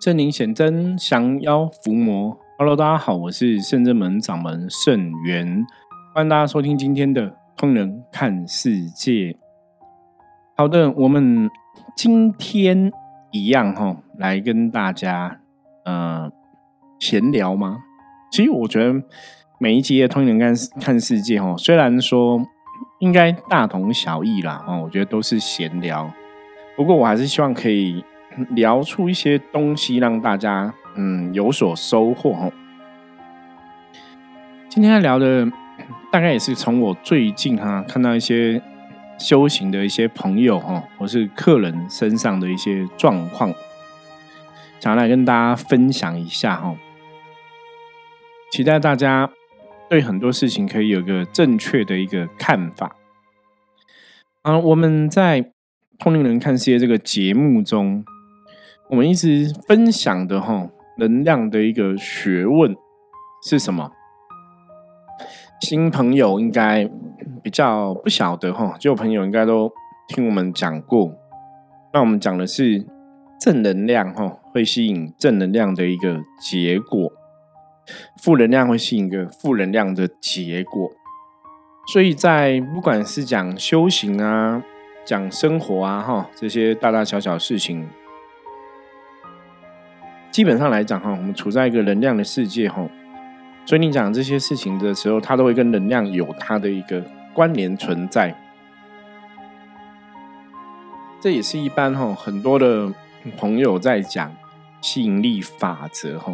圣灵显真，降妖伏魔。Hello，大家好，我是圣真门掌门圣元，欢迎大家收听今天的《通人看世界》。好的，我们今天一样哈，来跟大家呃闲聊吗？其实我觉得每一集的《通人看看世界》哈，虽然说应该大同小异啦，哦，我觉得都是闲聊，不过我还是希望可以。聊出一些东西，让大家嗯有所收获哦。今天要聊的大概也是从我最近哈看到一些修行的一些朋友哈，或是客人身上的一些状况，想来跟大家分享一下哈。期待大家对很多事情可以有个正确的一个看法。啊，我们在《通灵人看世界》这个节目中。我们一直分享的哈能量的一个学问是什么？新朋友应该比较不晓得哈，旧朋友应该都听我们讲过。那我们讲的是正能量哈会吸引正能量的一个结果，负能量会吸引一个负能量的结果。所以在不管是讲修行啊、讲生活啊哈这些大大小小事情。基本上来讲哈，我们处在一个能量的世界哈，所以你讲这些事情的时候，它都会跟能量有它的一个关联存在。这也是一般哈很多的朋友在讲吸引力法则哈。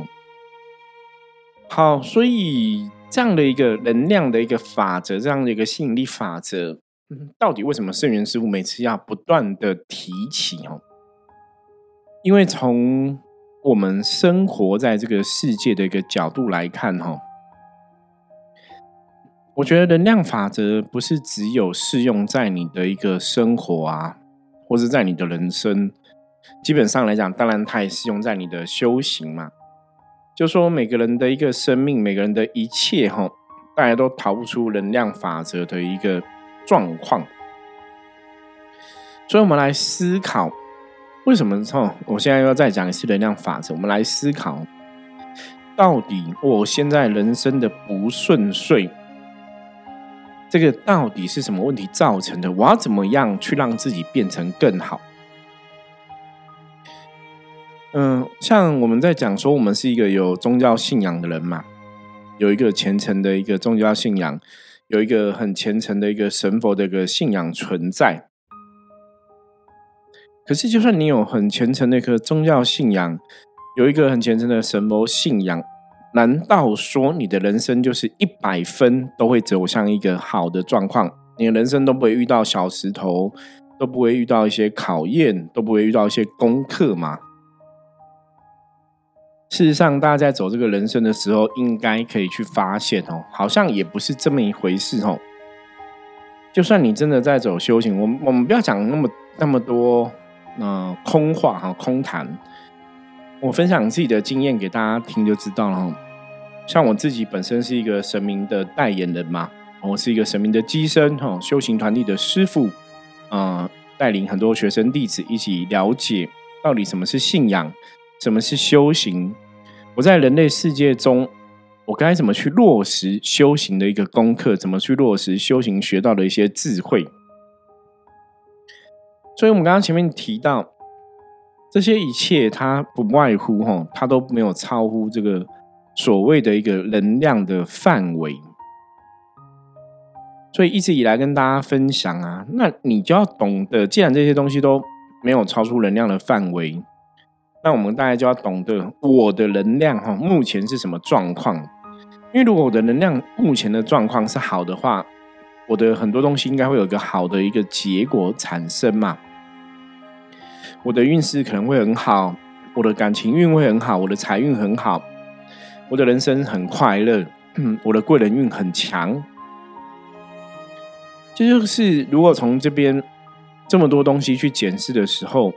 好，所以这样的一个能量的一个法则，这样的一个吸引力法则，到底为什么圣元师傅每次要不断的提起哈？因为从我们生活在这个世界的一个角度来看，哈，我觉得能量法则不是只有适用在你的一个生活啊，或是在你的人生。基本上来讲，当然它也适用在你的修行嘛。就说每个人的一个生命，每个人的一切，哈，大家都逃不出能量法则的一个状况。所以，我们来思考。为什么？哦，我现在要再讲一次能量法则。我们来思考，到底我现在人生的不顺遂，这个到底是什么问题造成的？我要怎么样去让自己变成更好？嗯，像我们在讲说，我们是一个有宗教信仰的人嘛，有一个虔诚的一个宗教信仰，有一个很虔诚的一个神佛的一个信仰存在。可是，就算你有很虔诚的一颗宗教信仰，有一个很虔诚的神魔信仰，难道说你的人生就是一百分都会走向一个好的状况？你的人生都不会遇到小石头，都不会遇到一些考验，都不会遇到一些功课吗？事实上，大家在走这个人生的时候，应该可以去发现哦，好像也不是这么一回事哦。就算你真的在走修行，我们我们不要讲那么那么多。那空话哈，空谈。我分享自己的经验给大家听就知道了。像我自己本身是一个神明的代言人嘛，我是一个神明的机身哈，修行团体的师傅，啊，带领很多学生弟子一起了解到底什么是信仰，什么是修行。我在人类世界中，我该怎么去落实修行的一个功课？怎么去落实修行学到的一些智慧？所以，我们刚刚前面提到，这些一切，它不外乎哈，它都没有超乎这个所谓的一个能量的范围。所以一直以来跟大家分享啊，那你就要懂得，既然这些东西都没有超出能量的范围，那我们大概就要懂得我的能量哈，目前是什么状况？因为如果我的能量目前的状况是好的话，我的很多东西应该会有一个好的一个结果产生嘛。我的运势可能会很好，我的感情运会很好，我的财运很好，我的人生很快乐，我的贵人运很强。这就是如果从这边这么多东西去检视的时候，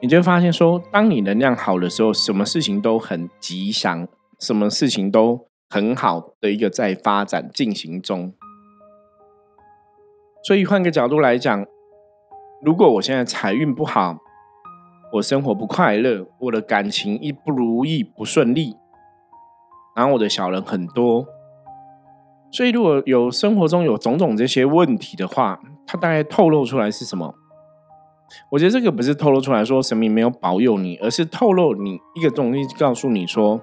你就会发现说，当你能量好的时候，什么事情都很吉祥，什么事情都很好的一个在发展进行中。所以换个角度来讲。如果我现在财运不好，我生活不快乐，我的感情一不如意、不顺利，然后我的小人很多。所以，如果有生活中有种种这些问题的话，它大概透露出来是什么？我觉得这个不是透露出来说神明没有保佑你，而是透露你一个东西，告诉你说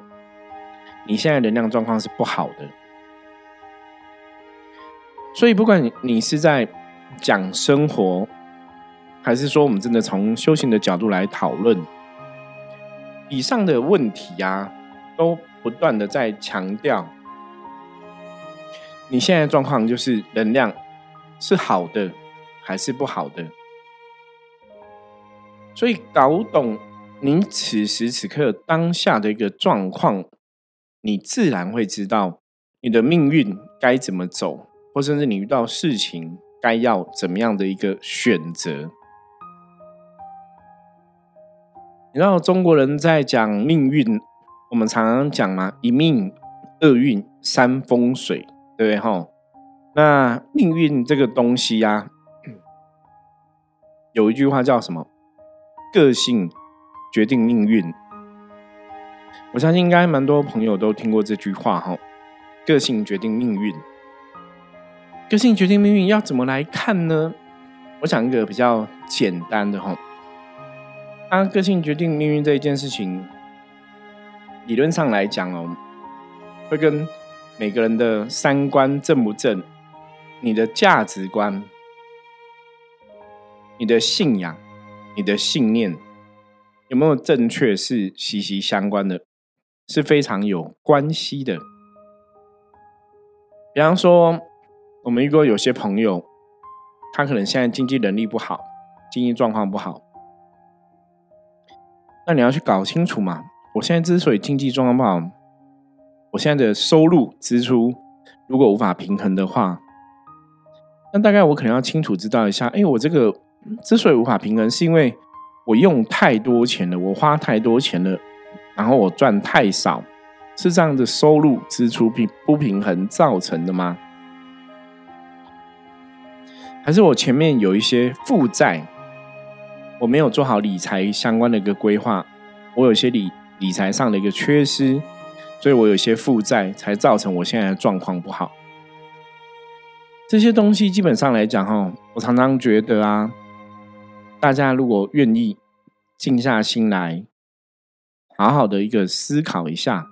你现在能量状况是不好的。所以，不管你是在讲生活，还是说我们真的从修行的角度来讨论，以上的问题啊，都不断的在强调。你现在状况就是能量是好的还是不好的？所以搞懂您此时此刻当下的一个状况，你自然会知道你的命运该怎么走，或甚至你遇到事情该要怎么样的一个选择。你知道中国人在讲命运，我们常常讲嘛，一命二运三风水。对不对？哈，那命运这个东西呀，有一句话叫什么？个性决定命运。我相信应该蛮多朋友都听过这句话哈。个性决定命运，个性决定命运要怎么来看呢？我讲一个比较简单的哈。啊，个性决定命运这一件事情，理论上来讲哦，会跟。每个人的三观正不正，你的价值观、你的信仰、你的信念有没有正确，是息息相关的，是非常有关系的。比方说，我们如果有些朋友，他可能现在经济能力不好，经济状况不好，那你要去搞清楚嘛。我现在之所以经济状况不好。我现在的收入支出如果无法平衡的话，那大概我可能要清楚知道一下，哎，我这个之所以无法平衡，是因为我用太多钱了，我花太多钱了，然后我赚太少，是这样的收入支出平不平衡造成的吗？还是我前面有一些负债，我没有做好理财相关的一个规划，我有些理理财上的一个缺失？所以我有些负债，才造成我现在的状况不好。这些东西基本上来讲，哈，我常常觉得啊，大家如果愿意静下心来，好好的一个思考一下，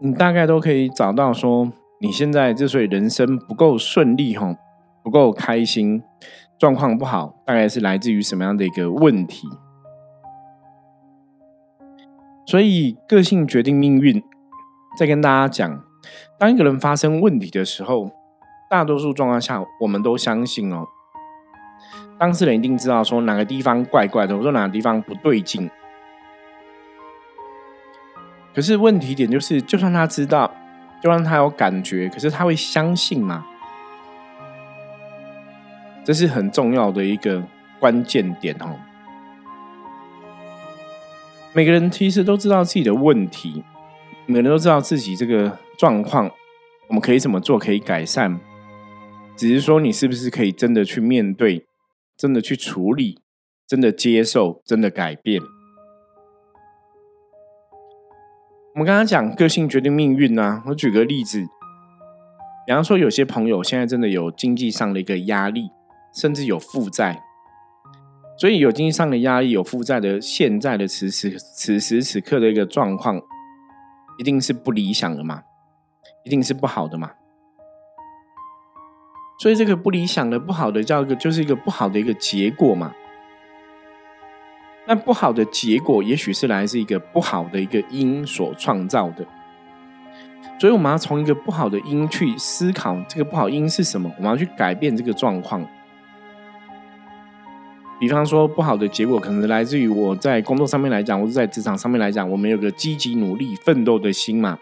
你大概都可以找到说，你现在之所以人生不够顺利，哈，不够开心，状况不好，大概是来自于什么样的一个问题？所以，个性决定命运。再跟大家讲，当一个人发生问题的时候，大多数状况下，我们都相信哦，当事人一定知道说哪个地方怪怪的，我说哪个地方不对劲。可是问题点就是，就算他知道，就算他有感觉，可是他会相信吗？这是很重要的一个关键点哦。每个人其实都知道自己的问题，每个人都知道自己这个状况，我们可以怎么做可以改善，只是说你是不是可以真的去面对，真的去处理，真的接受，真的改变。我们刚刚讲个性决定命运呢，我举个例子，比方说有些朋友现在真的有经济上的一个压力，甚至有负债。所以有经济上的压力、有负债的，现在的此时此时此刻的一个状况，一定是不理想的嘛？一定是不好的嘛？所以这个不理想的、不好的，叫一个就是一个不好的一个结果嘛？那不好的结果，也许是来自一个不好的一个因所创造的。所以我们要从一个不好的因去思考，这个不好因是什么？我们要去改变这个状况。比方说，不好的结果可能来自于我在工作上面来讲，或者在职场上面来讲，我们有个积极努力奋斗的心嘛。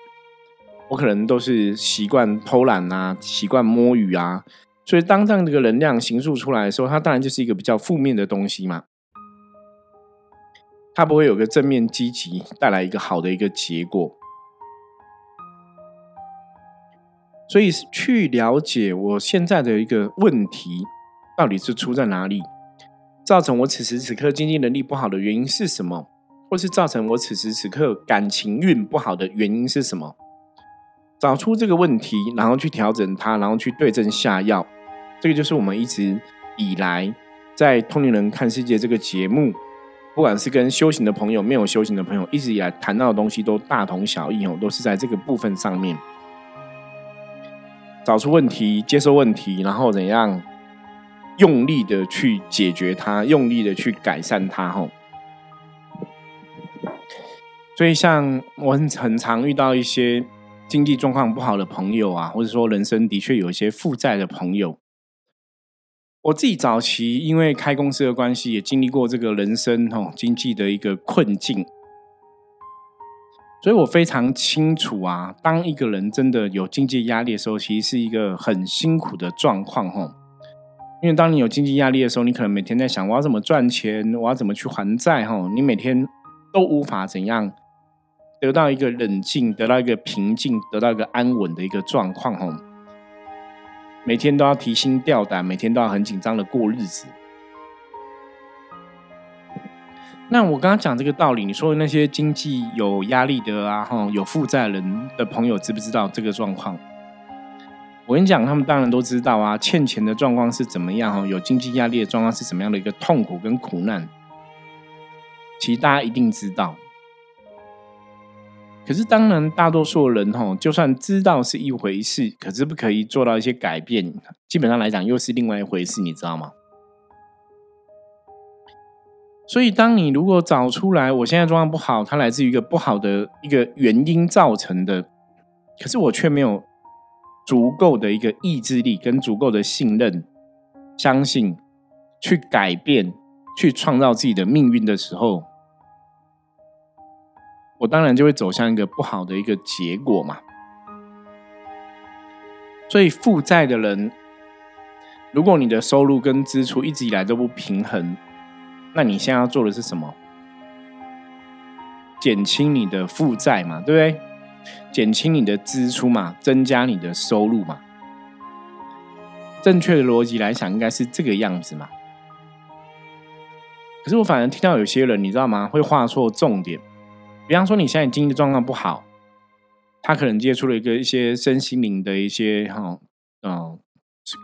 我可能都是习惯偷懒啊，习惯摸鱼啊，所以当这样的一个能量形塑出来的时候，它当然就是一个比较负面的东西嘛。它不会有个正面积极带来一个好的一个结果。所以去了解我现在的一个问题到底是出在哪里。造成我此时此刻经济能力不好的原因是什么？或是造成我此时此刻感情运不好的原因是什么？找出这个问题，然后去调整它，然后去对症下药。这个就是我们一直以来在《通灵人看世界》这个节目，不管是跟修行的朋友、没有修行的朋友，一直以来谈到的东西都大同小异哦，都是在这个部分上面找出问题、接受问题，然后怎样用力的去解决它，用力的去改善它。吼，所以像我很常遇到一些经济状况不好的朋友啊，或者说人生的确有一些负债的朋友。我自己早期因为开公司的关系，也经历过这个人生哦经济的一个困境，所以我非常清楚啊，当一个人真的有经济压力的时候，其实是一个很辛苦的状况哦。因为当你有经济压力的时候，你可能每天在想我要怎么赚钱，我要怎么去还债哈，你每天都无法怎样得到一个冷静，得到一个平静，得到一个安稳的一个状况哈。每天都要提心吊胆，每天都要很紧张的过日子。那我刚刚讲这个道理，你说的那些经济有压力的啊，哈，有负债人的朋友知不知道这个状况？我跟你讲，他们当然都知道啊，欠钱的状况是怎么样，哈，有经济压力的状况是怎么样的一个痛苦跟苦难，其实大家一定知道。可是，当然，大多数人哈，就算知道是一回事，可是不可以做到一些改变，基本上来讲，又是另外一回事，你知道吗？所以，当你如果找出来，我现在状况不好，它来自于一个不好的一个原因造成的，可是我却没有足够的一个意志力跟足够的信任，相信去改变、去创造自己的命运的时候。我当然就会走向一个不好的一个结果嘛。所以负债的人，如果你的收入跟支出一直以来都不平衡，那你现在要做的是什么？减轻你的负债嘛，对不对？减轻你的支出嘛，增加你的收入嘛。正确的逻辑来想，应该是这个样子嘛。可是我反而听到有些人，你知道吗？会画错重点。比方说，你现在经济状况不好，他可能接触了一个一些身心灵的一些哈，嗯，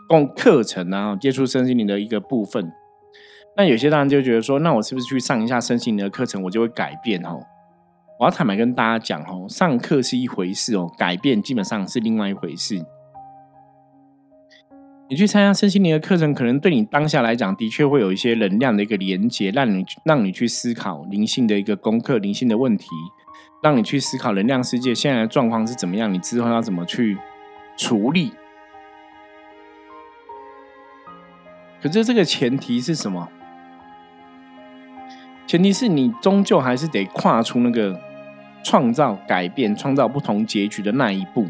共课程啊，接触身心灵的一个部分。那有些当然就觉得说，那我是不是去上一下身心灵的课程，我就会改变哦？我要坦白跟大家讲哦，上课是一回事哦，改变基本上是另外一回事。你去参加身心灵的课程，可能对你当下来讲，的确会有一些能量的一个连接，让你让你去思考灵性的一个功课、灵性的问题，让你去思考能量世界现在的状况是怎么样，你之后要怎么去处理。可是这个前提是什么？前提是你终究还是得跨出那个创造、改变、创造不同结局的那一步。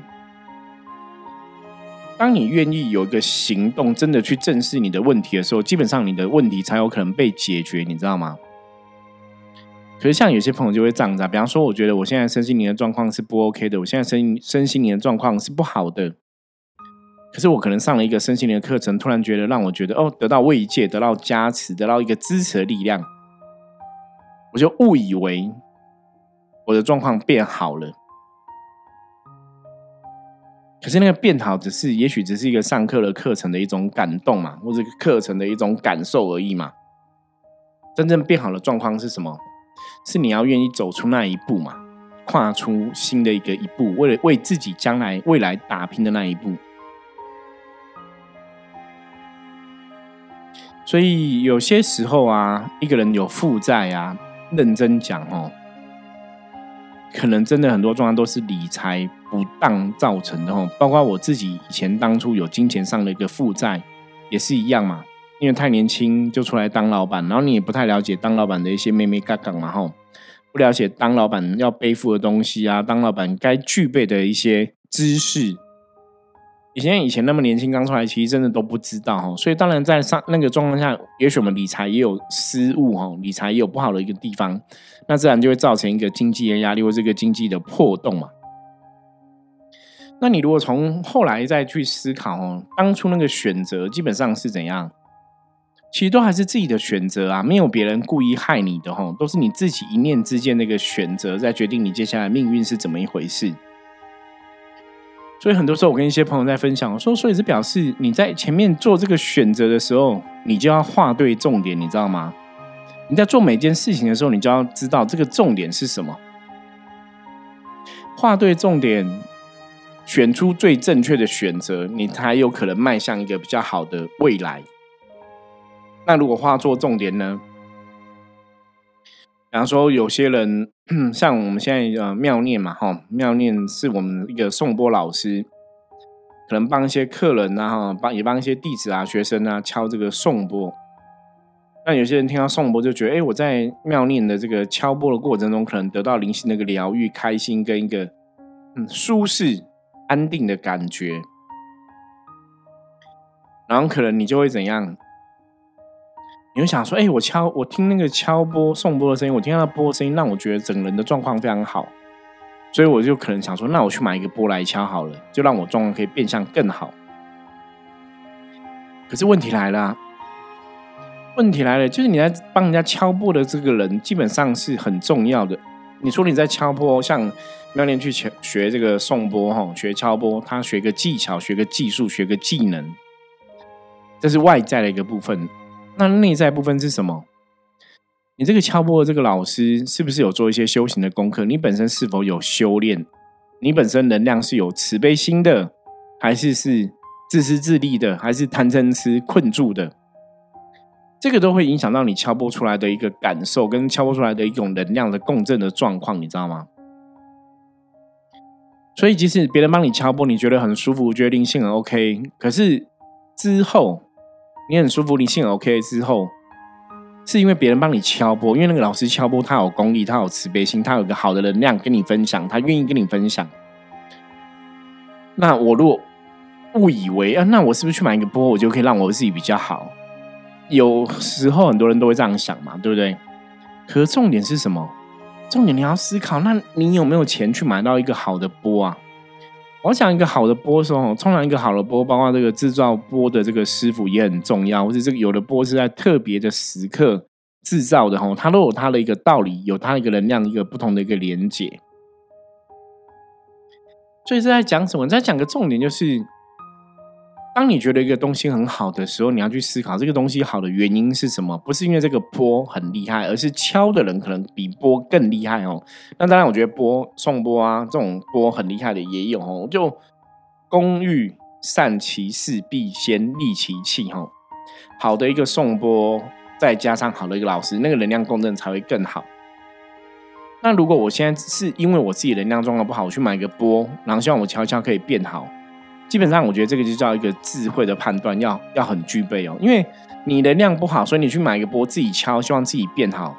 当你愿意有一个行动，真的去正视你的问题的时候，基本上你的问题才有可能被解决，你知道吗？可是像有些朋友就会这样子，比方说，我觉得我现在身心灵的状况是不 OK 的，我现在身身心灵的状况是不好的。可是我可能上了一个身心灵的课程，突然觉得让我觉得哦，得到慰藉，得到加持，得到一个支持的力量，我就误以为我的状况变好了。可是那个变好，只是也许只是一个上课的课程的一种感动嘛，或者课程的一种感受而已嘛。真正变好的状况是什么？是你要愿意走出那一步嘛，跨出新的一个一步，为了为自己将来未来打拼的那一步。所以有些时候啊，一个人有负债啊，认真讲哦。可能真的很多状况都是理财不当造成的哦，包括我自己以前当初有金钱上的一个负债，也是一样嘛。因为太年轻就出来当老板，然后你也不太了解当老板的一些妹妹嘎嘎嘛哈，不了解当老板要背负的东西啊，当老板该具备的一些知识。以前以前那么年轻刚出来，其实真的都不知道哈，所以当然在上那个状况下，也许我们理财也有失误哈，理财也有不好的一个地方，那自然就会造成一个经济的压力或这个经济的破洞嘛。那你如果从后来再去思考哦，当初那个选择基本上是怎样？其实都还是自己的选择啊，没有别人故意害你的哈，都是你自己一念之间那个选择，在决定你接下来命运是怎么一回事。所以很多时候，我跟一些朋友在分享，我说，所以是表示你在前面做这个选择的时候，你就要划对重点，你知道吗？你在做每件事情的时候，你就要知道这个重点是什么，划对重点，选出最正确的选择，你才有可能迈向一个比较好的未来。那如果画错重点呢？比方说，有些人 像我们现在呃妙念嘛，哈，妙念是我们一个颂钵老师，可能帮一些客人啊，哈，帮也帮一些弟子啊、学生啊敲这个颂钵。那有些人听到颂钵就觉得，哎，我在妙念的这个敲钵的过程中，可能得到灵性的一个疗愈、开心跟一个嗯舒适、安定的感觉。然后可能你就会怎样？你会想说，哎，我敲，我听那个敲波、送波的声音，我听到钵声音，让我觉得整个人的状况非常好，所以我就可能想说，那我去买一个波来敲好了，就让我状况可以变相更好。可是问题来了，问题来了，就是你在帮人家敲钵的这个人，基本上是很重要的。你说你在敲波，像妙莲去学学这个送钵哈，学敲波，他学个技巧，学个技术，学个技能，这是外在的一个部分。那内在部分是什么？你这个敲拨的这个老师是不是有做一些修行的功课？你本身是否有修炼？你本身能量是有慈悲心的，还是是自私自利的，还是贪嗔痴困住的？这个都会影响到你敲拨出来的一个感受，跟敲拨出来的一种能量的共振的状况，你知道吗？所以，即使别人帮你敲拨，你觉得很舒服，觉得灵性很 OK，可是之后。你很舒服，你信 OK 之后，是因为别人帮你敲波，因为那个老师敲波，他有功力，他有慈悲心，他有个好的能量跟你分享，他愿意跟你分享。那我如果误以为啊，那我是不是去买一个波，我就可以让我自己比较好？有时候很多人都会这样想嘛，对不对？可是重点是什么？重点你要思考，那你有没有钱去买到一个好的波啊？我想一个好的波候，通常一个好的波，包括这个制造波的这个师傅也很重要，或者这个有的波是在特别的时刻制造的哈，它都有它的一个道理，有它的一个能量，一个不同的一个连接。所以是在讲什么？在讲个重点就是。当你觉得一个东西很好的时候，你要去思考这个东西好的原因是什么？不是因为这个波很厉害，而是敲的人可能比波更厉害哦。那当然，我觉得波送波啊，这种波很厉害的也有哦。就工欲善其事，必先利其器哈。好的一个送波，再加上好的一个老师，那个能量共振才会更好。那如果我现在是因为我自己能量状况不好，我去买个波，然后希望我敲一敲可以变好。基本上，我觉得这个就叫一个智慧的判断，要要很具备哦。因为你能量不好，所以你去买一个波自己敲，希望自己变好。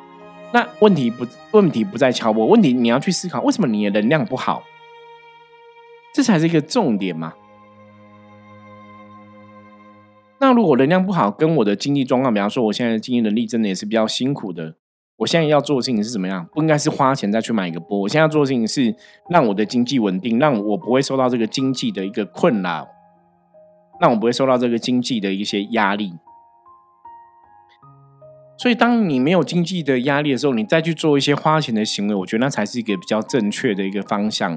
那问题不问题不在敲波，问题你要去思考，为什么你的能量不好？这才是一个重点嘛。那如果能量不好，跟我的经济状况，比方说我现在的经济能力真的也是比较辛苦的。我现在要做的事情是怎么样？不应该是花钱再去买一个波。我现在要做的事情是让我的经济稳定，让我不会受到这个经济的一个困扰，让我不会受到这个经济的一些压力。所以，当你没有经济的压力的时候，你再去做一些花钱的行为，我觉得那才是一个比较正确的一个方向。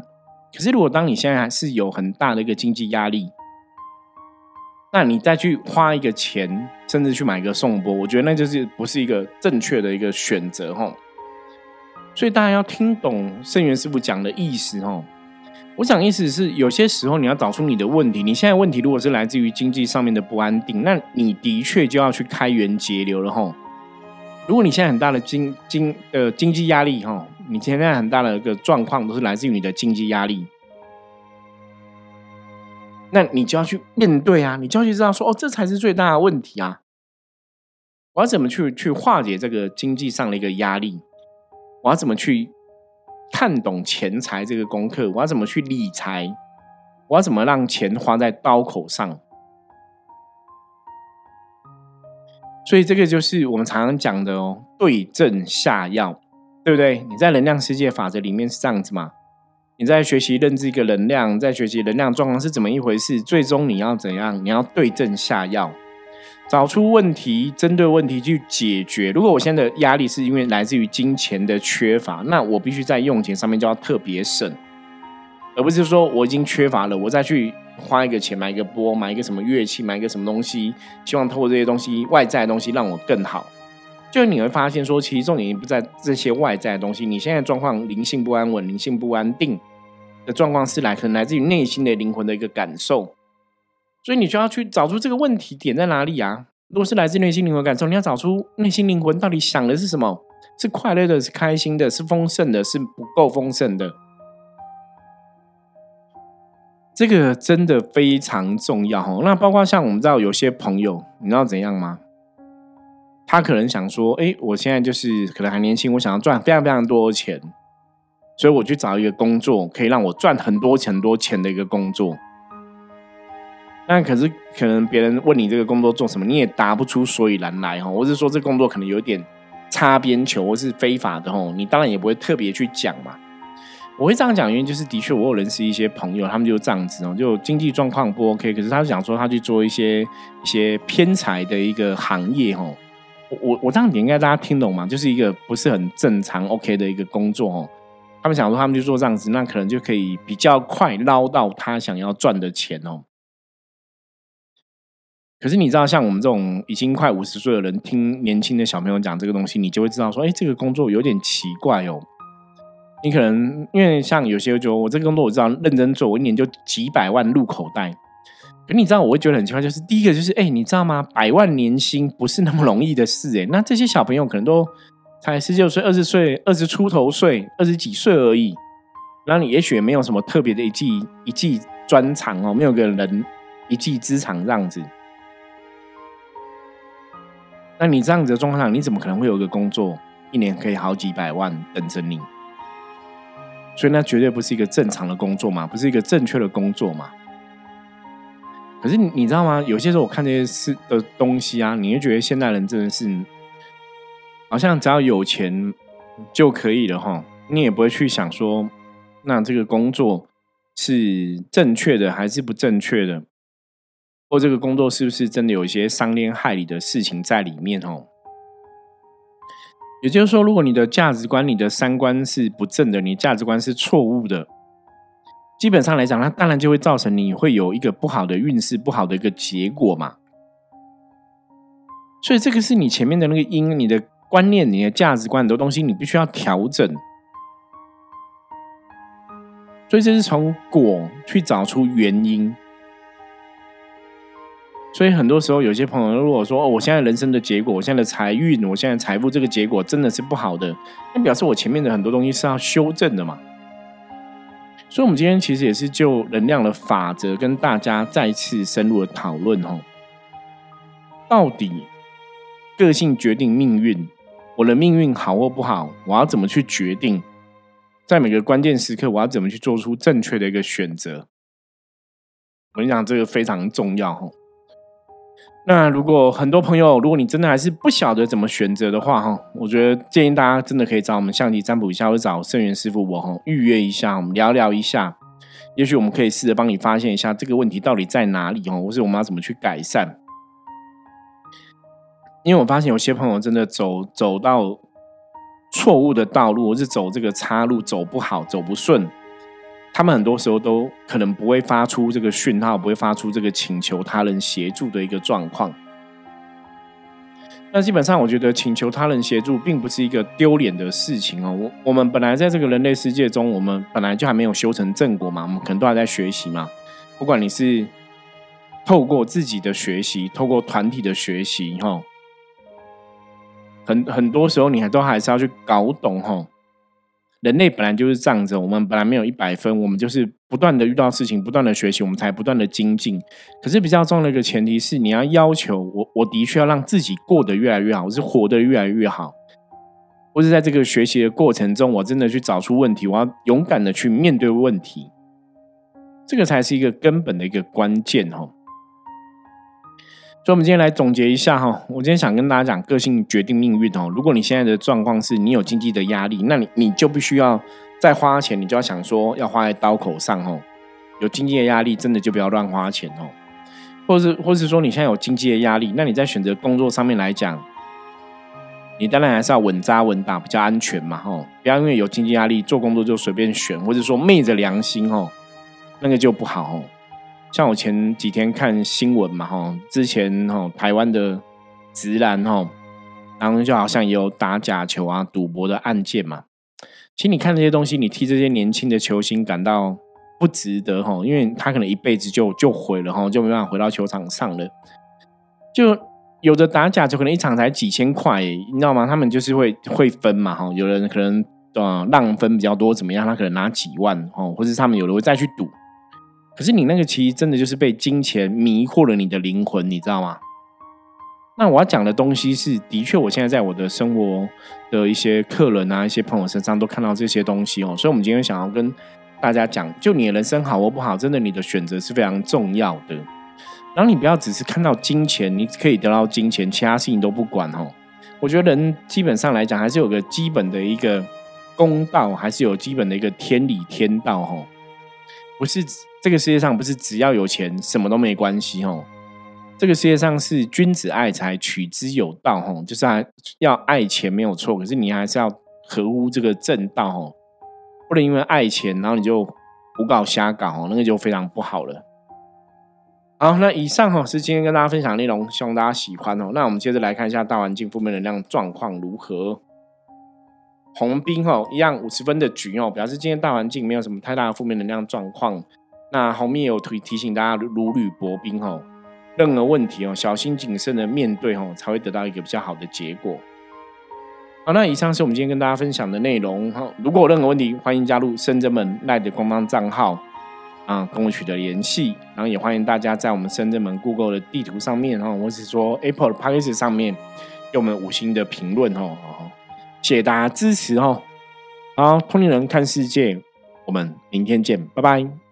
可是，如果当你现在还是有很大的一个经济压力，那你再去花一个钱，甚至去买一个送波，我觉得那就是不是一个正确的一个选择哈。所以大家要听懂圣元师傅讲的意思哈。我讲意思是，有些时候你要找出你的问题。你现在问题如果是来自于经济上面的不安定，那你的确就要去开源节流了哈。如果你现在很大的经经呃经济压力哈，你现在很大的一个状况都是来自于你的经济压力。那你就要去面对啊，你就要去知道说，哦，这才是最大的问题啊！我要怎么去去化解这个经济上的一个压力？我要怎么去看懂钱财这个功课？我要怎么去理财？我要怎么让钱花在刀口上？所以这个就是我们常常讲的哦，对症下药，对不对？你在能量世界法则里面是这样子嘛？你在学习认知一个能量，在学习能量状况是怎么一回事？最终你要怎样？你要对症下药。找出问题，针对问题去解决。如果我现在的压力是因为来自于金钱的缺乏，那我必须在用钱上面就要特别省，而不是说我已经缺乏了，我再去花一个钱买一个波，买一个什么乐器，买一个什么东西，希望透过这些东西外在的东西让我更好。就你会发现说，其实重点不在这些外在的东西，你现在状况灵性不安稳、灵性不安定的状况是来可能来自于内心的灵魂的一个感受。所以你就要去找出这个问题点在哪里啊？如果是来自内心灵魂感受，你要找出内心灵魂到底想的是什么？是快乐的，是开心的，是丰盛的，是不够丰盛的。这个真的非常重要哈。那包括像我们知道有些朋友，你知道怎样吗？他可能想说：“哎，我现在就是可能还年轻，我想要赚非常非常多的钱，所以我去找一个工作，可以让我赚很多很多钱的一个工作。”那可是可能别人问你这个工作做什么，你也答不出所以然来哈，我是说这工作可能有点擦边球或是非法的哈，你当然也不会特别去讲嘛。我会这样讲原因就是，的确我有认识一些朋友，他们就这样子哦，就经济状况不 OK，可是他想说他去做一些一些偏财的一个行业哈。我我我这样点应该大家听懂吗？就是一个不是很正常 OK 的一个工作哦。他们想说他们就做这样子，那可能就可以比较快捞到他想要赚的钱哦。可是你知道，像我们这种已经快五十岁的人，听年轻的小朋友讲这个东西，你就会知道说，哎，这个工作有点奇怪哦。你可能因为像有些就我这个工作我知道认真做，我一年就几百万入口袋。可你知道，我会觉得很奇怪，就是第一个就是，哎，你知道吗？百万年薪不是那么容易的事，哎。那这些小朋友可能都才十九岁、二十岁、二十出头岁、二十几岁而已，那你也许也没有什么特别的一技一技专长哦，没有个人一技之长这样子。那你这样子的状况下，你怎么可能会有一个工作一年可以好几百万等着你？所以那绝对不是一个正常的工作嘛，不是一个正确的工作嘛。可是你知道吗？有些时候我看这些事的东西啊，你会觉得现代人真的是好像只要有钱就可以了哈，你也不会去想说，那这个工作是正确的还是不正确的？或这个工作是不是真的有一些伤天害理的事情在里面哦？也就是说，如果你的价值观、你的三观是不正的，你价值观是错误的，基本上来讲，那当然就会造成你会有一个不好的运势、不好的一个结果嘛。所以，这个是你前面的那个因，你的观念、你的价值观很多东西，你必须要调整。所以，这是从果去找出原因。所以很多时候，有些朋友如果说：“哦，我现在人生的结果，我现在的财运，我现在财富这个结果真的是不好的。”那表示我前面的很多东西是要修正的嘛？所以，我们今天其实也是就能量的法则跟大家再次深入的讨论哦。到底个性决定命运，我的命运好或不好，我要怎么去决定？在每个关键时刻，我要怎么去做出正确的一个选择？我跟你讲，这个非常重要哦。那如果很多朋友，如果你真的还是不晓得怎么选择的话，哈，我觉得建议大家真的可以找我们相机占卜一下，或者找圣元师傅我哈预约一下，我们聊聊一下，也许我们可以试着帮你发现一下这个问题到底在哪里哦，或是我们要怎么去改善。因为我发现有些朋友真的走走到错误的道路，或是走这个岔路走不好，走不顺。他们很多时候都可能不会发出这个讯号，不会发出这个请求他人协助的一个状况。那基本上，我觉得请求他人协助并不是一个丢脸的事情哦。我我们本来在这个人类世界中，我们本来就还没有修成正果嘛，我们可能都还在学习嘛。不管你是透过自己的学习，透过团体的学习，哈，很很多时候你还都还是要去搞懂，哈。人类本来就是这样子，我们本来没有一百分，我们就是不断的遇到事情，不断的学习，我们才不断的精进。可是比较重要的一个前提是，你要要求我，我的确要让自己过得越来越好，我是活得越来越好，或是在这个学习的过程中，我真的去找出问题，我要勇敢的去面对问题，这个才是一个根本的一个关键哦。所以，我们今天来总结一下哈。我今天想跟大家讲，个性决定命运哦。如果你现在的状况是你有经济的压力，那你你就必须要再花钱，你就要想说要花在刀口上哦。有经济的压力，真的就不要乱花钱哦。或是或是说你现在有经济的压力，那你在选择工作上面来讲，你当然还是要稳扎稳打，比较安全嘛，吼！不要因为有经济压力做工作就随便选，或者说昧着良心，吼，那个就不好，吼。像我前几天看新闻嘛，吼，之前吼台湾的直男，吼，然后就好像也有打假球啊、赌博的案件嘛。其实你看这些东西，你替这些年轻的球星感到不值得，哈，因为他可能一辈子就就毁了，哈，就没办法回到球场上了。就有的打假球，可能一场才几千块，你知道吗？他们就是会会分嘛，哈，有人可能呃浪分比较多，怎么样？他可能拿几万，哦，或者他们有的会再去赌。可是你那个其实真的就是被金钱迷惑了你的灵魂，你知道吗？那我要讲的东西是，的确，我现在在我的生活的一些客人啊、一些朋友身上都看到这些东西哦。所以，我们今天想要跟大家讲，就你的人生好或不好，真的你的选择是非常重要的。然后你不要只是看到金钱，你可以得到金钱，其他事情都不管哦。我觉得人基本上来讲，还是有个基本的一个公道，还是有基本的一个天理天道哦。不是这个世界上不是只要有钱什么都没关系哦，这个世界上是君子爱财取之有道吼，就是要爱钱没有错，可是你还是要合乎这个正道吼，不能因为爱钱然后你就胡搞瞎搞哦，那个就非常不好了。好，那以上哈是今天跟大家分享内容，希望大家喜欢哦。那我们接着来看一下大环境负面能量状况如何。红兵哦，一样五十分的局哦，表示今天大环境没有什么太大的负面能量状况。那红兵也有提提醒大家如履薄冰哦，任何问题哦，小心谨慎的面对哦，才会得到一个比较好的结果。好，那以上是我们今天跟大家分享的内容哈。如果有任何问题，欢迎加入深圳门赖的官方账号啊，跟我取得联系。然后也欢迎大家在我们深圳门 Google 的地图上面哈，或是说 Apple 的 p a c k a 上面给我们五星的评论哦。谢谢大家支持哦！好，通灵人看世界，我们明天见，拜拜。